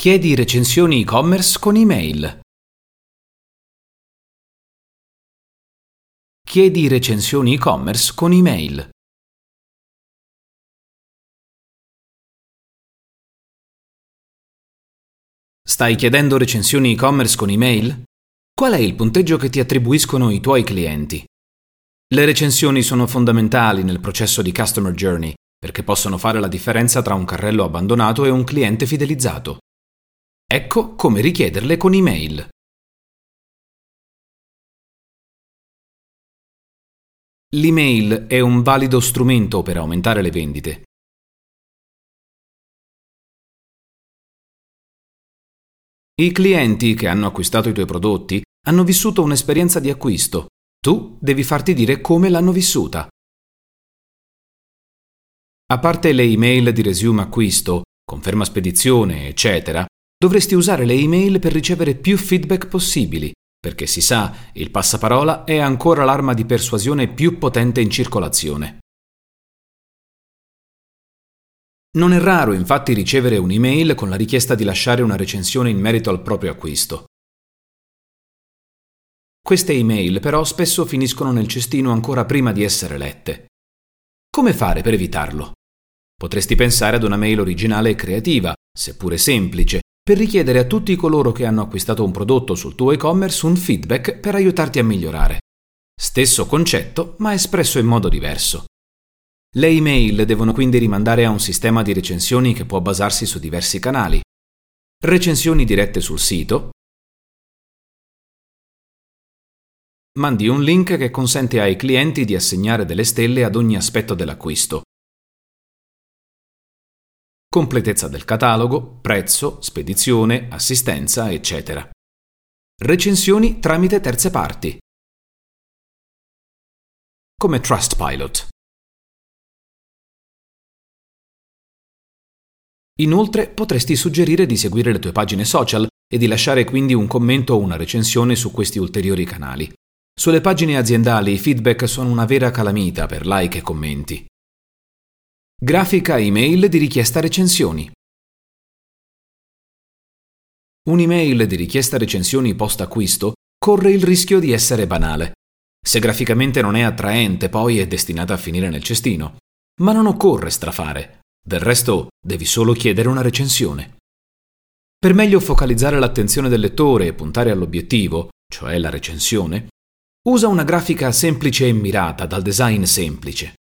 Chiedi recensioni e-commerce con email. Chiedi recensioni e-commerce con email. Stai chiedendo recensioni e-commerce con email? Qual è il punteggio che ti attribuiscono i tuoi clienti? Le recensioni sono fondamentali nel processo di Customer Journey perché possono fare la differenza tra un carrello abbandonato e un cliente fidelizzato. Ecco come richiederle con email. L'email è un valido strumento per aumentare le vendite. I clienti che hanno acquistato i tuoi prodotti hanno vissuto un'esperienza di acquisto. Tu devi farti dire come l'hanno vissuta. A parte le email di resume acquisto, conferma spedizione, eccetera, dovresti usare le email per ricevere più feedback possibili, perché si sa, il passaparola è ancora l'arma di persuasione più potente in circolazione. Non è raro infatti ricevere un'email con la richiesta di lasciare una recensione in merito al proprio acquisto. Queste email però spesso finiscono nel cestino ancora prima di essere lette. Come fare per evitarlo? Potresti pensare ad una mail originale e creativa, seppure semplice, per richiedere a tutti coloro che hanno acquistato un prodotto sul tuo e-commerce un feedback per aiutarti a migliorare. Stesso concetto, ma espresso in modo diverso. Le email devono quindi rimandare a un sistema di recensioni che può basarsi su diversi canali. Recensioni dirette sul sito. Mandi un link che consente ai clienti di assegnare delle stelle ad ogni aspetto dell'acquisto completezza del catalogo, prezzo, spedizione, assistenza, eccetera. Recensioni tramite terze parti. Come Trustpilot. Inoltre potresti suggerire di seguire le tue pagine social e di lasciare quindi un commento o una recensione su questi ulteriori canali. Sulle pagine aziendali i feedback sono una vera calamita per like e commenti. Grafica email di richiesta recensioni. Un'email di richiesta recensioni post acquisto corre il rischio di essere banale. Se graficamente non è attraente, poi è destinata a finire nel cestino. Ma non occorre strafare. Del resto, devi solo chiedere una recensione. Per meglio focalizzare l'attenzione del lettore e puntare all'obiettivo, cioè la recensione, usa una grafica semplice e mirata dal design semplice.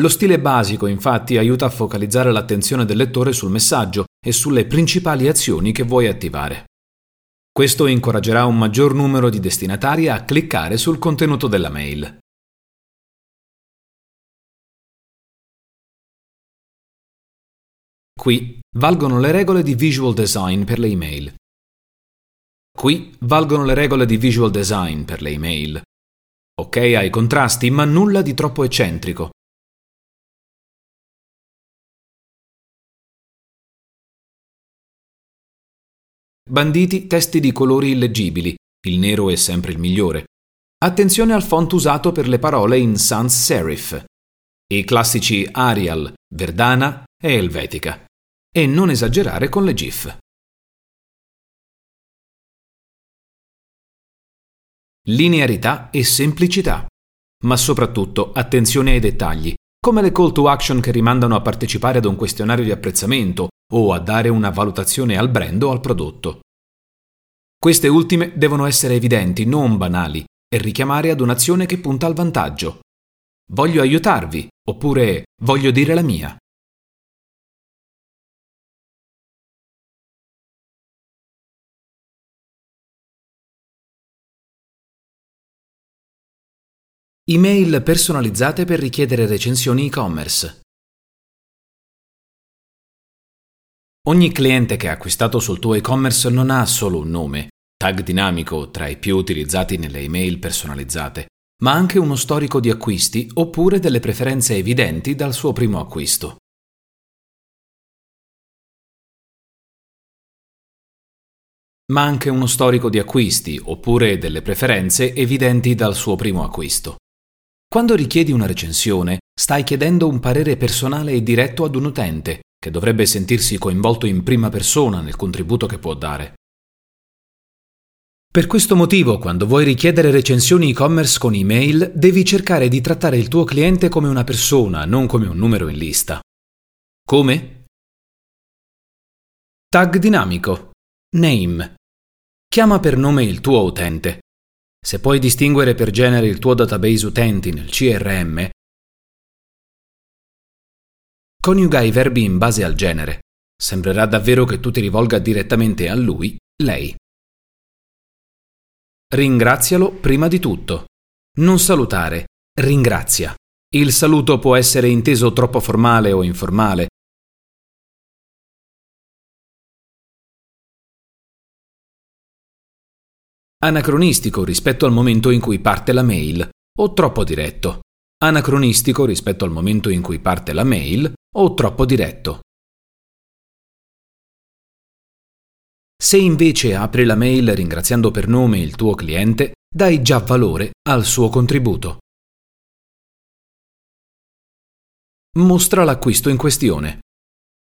Lo stile basico infatti aiuta a focalizzare l'attenzione del lettore sul messaggio e sulle principali azioni che vuoi attivare. Questo incoraggerà un maggior numero di destinatari a cliccare sul contenuto della mail. Qui valgono le regole di visual design per le email. Qui valgono le regole di visual design per le email. Ok ai contrasti, ma nulla di troppo eccentrico. Banditi testi di colori illeggibili, il nero è sempre il migliore. Attenzione al font usato per le parole in sans serif. I classici Arial, Verdana e Helvetica. E non esagerare con le GIF. Linearità e semplicità. Ma soprattutto attenzione ai dettagli, come le call to action che rimandano a partecipare ad un questionario di apprezzamento o a dare una valutazione al brand o al prodotto. Queste ultime devono essere evidenti, non banali, e richiamare ad un'azione che punta al vantaggio. Voglio aiutarvi, oppure voglio dire la mia. Email personalizzate per richiedere recensioni e-commerce. Ogni cliente che ha acquistato sul tuo e-commerce non ha solo un nome, tag dinamico tra i più utilizzati nelle email personalizzate, ma anche uno storico di acquisti oppure delle preferenze evidenti dal suo primo acquisto. ma anche uno storico di acquisti oppure delle preferenze evidenti dal suo primo acquisto. Quando richiedi una recensione, stai chiedendo un parere personale e diretto ad un utente, che dovrebbe sentirsi coinvolto in prima persona nel contributo che può dare. Per questo motivo, quando vuoi richiedere recensioni e-commerce con email, devi cercare di trattare il tuo cliente come una persona, non come un numero in lista. Come? Tag dinamico. Name. Chiama per nome il tuo utente. Se puoi distinguere per genere il tuo database utenti nel CRM, coniuga i verbi in base al genere. Sembrerà davvero che tu ti rivolga direttamente a lui, lei. Ringrazialo prima di tutto. Non salutare, ringrazia. Il saluto può essere inteso troppo formale o informale. Anacronistico rispetto al momento in cui parte la mail, o troppo diretto. Anacronistico rispetto al momento in cui parte la mail, o troppo diretto. Se invece apri la mail ringraziando per nome il tuo cliente, dai già valore al suo contributo. Mostra l'acquisto in questione.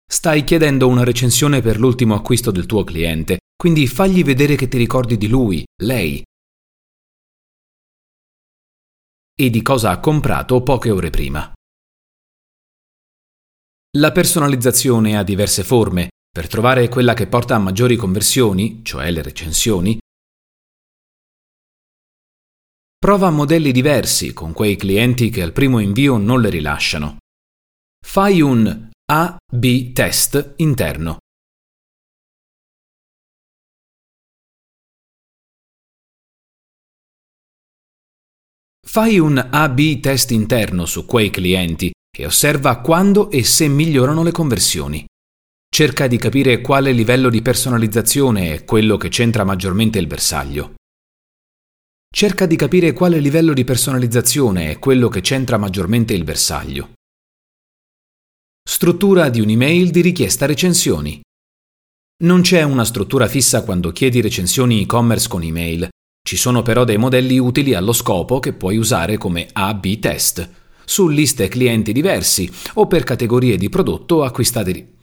Stai chiedendo una recensione per l'ultimo acquisto del tuo cliente, quindi fagli vedere che ti ricordi di lui, lei, e di cosa ha comprato poche ore prima. La personalizzazione ha diverse forme per trovare quella che porta a maggiori conversioni, cioè le recensioni, prova modelli diversi con quei clienti che al primo invio non le rilasciano. Fai un A-B test interno. Fai un A-B test interno su quei clienti e osserva quando e se migliorano le conversioni. Cerca di capire quale livello di personalizzazione è quello che centra maggiormente il bersaglio. Cerca di capire quale livello di personalizzazione è quello che centra maggiormente il bersaglio. Struttura di un'email di richiesta recensioni. Non c'è una struttura fissa quando chiedi recensioni e-commerce con email, ci sono però dei modelli utili allo scopo che puoi usare come A-B test, su liste clienti diversi o per categorie di prodotto acquistate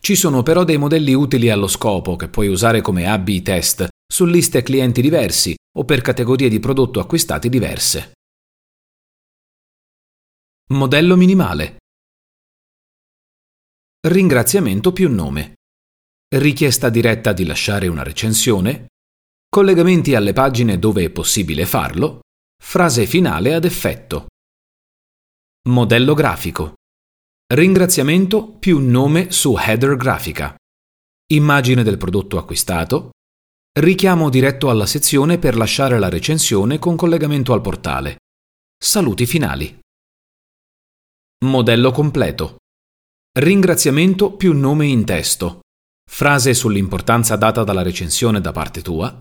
ci sono però dei modelli utili allo scopo che puoi usare come A-B test su liste clienti diversi o per categorie di prodotto acquistati diverse. Modello minimale. Ringraziamento più nome. Richiesta diretta di lasciare una recensione. Collegamenti alle pagine dove è possibile farlo. Frase finale ad effetto. Modello grafico. Ringraziamento più nome su header grafica. Immagine del prodotto acquistato. Richiamo diretto alla sezione per lasciare la recensione con collegamento al portale. Saluti finali. Modello completo. Ringraziamento più nome in testo. Frase sull'importanza data dalla recensione da parte tua.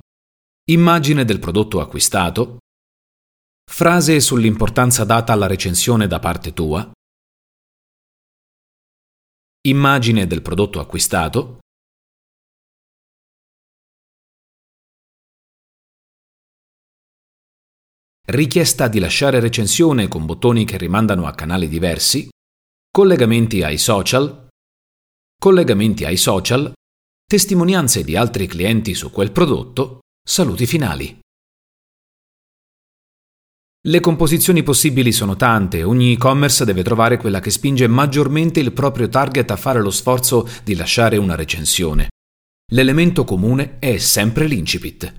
Immagine del prodotto acquistato. Frase sull'importanza data alla recensione da parte tua. Immagine del prodotto acquistato, richiesta di lasciare recensione con bottoni che rimandano a canali diversi, collegamenti ai social, collegamenti ai social, testimonianze di altri clienti su quel prodotto, saluti finali. Le composizioni possibili sono tante, ogni e-commerce deve trovare quella che spinge maggiormente il proprio target a fare lo sforzo di lasciare una recensione. L'elemento comune è sempre l'incipit.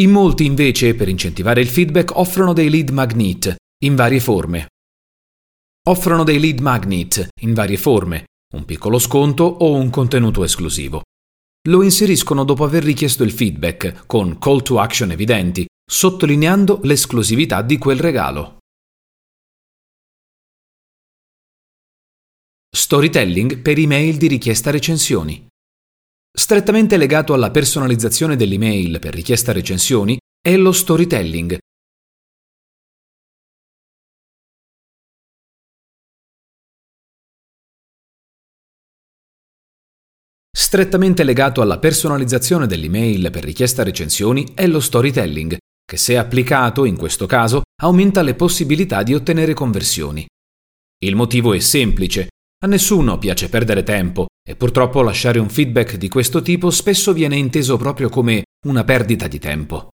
In molti invece, per incentivare il feedback, offrono dei lead magnet in varie forme. Offrono dei lead magnet in varie forme, un piccolo sconto o un contenuto esclusivo. Lo inseriscono dopo aver richiesto il feedback, con call to action evidenti, sottolineando l'esclusività di quel regalo. Storytelling per email di richiesta recensioni. Strettamente legato alla personalizzazione dell'email per richiesta recensioni è lo storytelling, Strettamente legato alla personalizzazione dell'email per richiesta recensioni è lo storytelling, che se applicato, in questo caso, aumenta le possibilità di ottenere conversioni. Il motivo è semplice. A nessuno piace perdere tempo e purtroppo lasciare un feedback di questo tipo spesso viene inteso proprio come una perdita di tempo.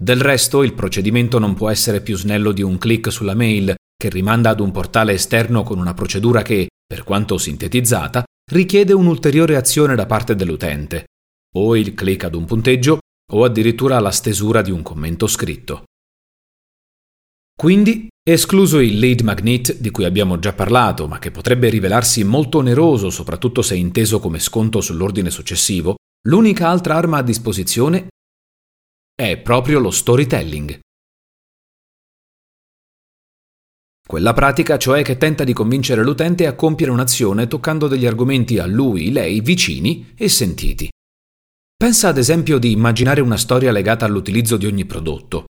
Del resto il procedimento non può essere più snello di un clic sulla mail che rimanda ad un portale esterno con una procedura che, per quanto sintetizzata, richiede un'ulteriore azione da parte dell'utente, o il clic ad un punteggio o addirittura la stesura di un commento scritto. Quindi, escluso il lead magnet di cui abbiamo già parlato, ma che potrebbe rivelarsi molto oneroso soprattutto se inteso come sconto sull'ordine successivo, l'unica altra arma a disposizione è proprio lo storytelling. Quella pratica cioè che tenta di convincere l'utente a compiere un'azione toccando degli argomenti a lui, lei vicini e sentiti. Pensa ad esempio di immaginare una storia legata all'utilizzo di ogni prodotto.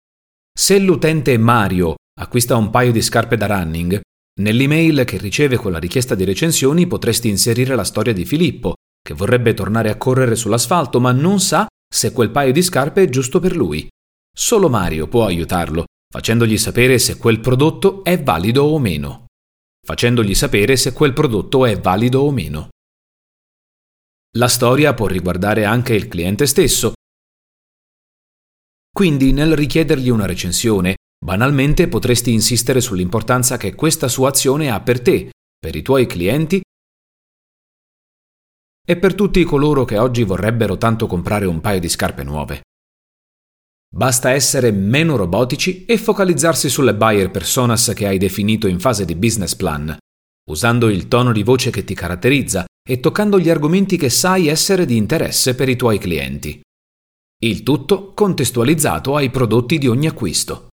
Se l'utente Mario acquista un paio di scarpe da running, nell'email che riceve con la richiesta di recensioni potresti inserire la storia di Filippo, che vorrebbe tornare a correre sull'asfalto ma non sa se quel paio di scarpe è giusto per lui. Solo Mario può aiutarlo, facendogli sapere se quel prodotto è valido o meno. Facendogli sapere se quel prodotto è valido o meno. La storia può riguardare anche il cliente stesso. Quindi nel richiedergli una recensione, banalmente potresti insistere sull'importanza che questa sua azione ha per te, per i tuoi clienti e per tutti coloro che oggi vorrebbero tanto comprare un paio di scarpe nuove. Basta essere meno robotici e focalizzarsi sulle buyer personas che hai definito in fase di business plan, usando il tono di voce che ti caratterizza e toccando gli argomenti che sai essere di interesse per i tuoi clienti. Il tutto contestualizzato ai prodotti di ogni acquisto.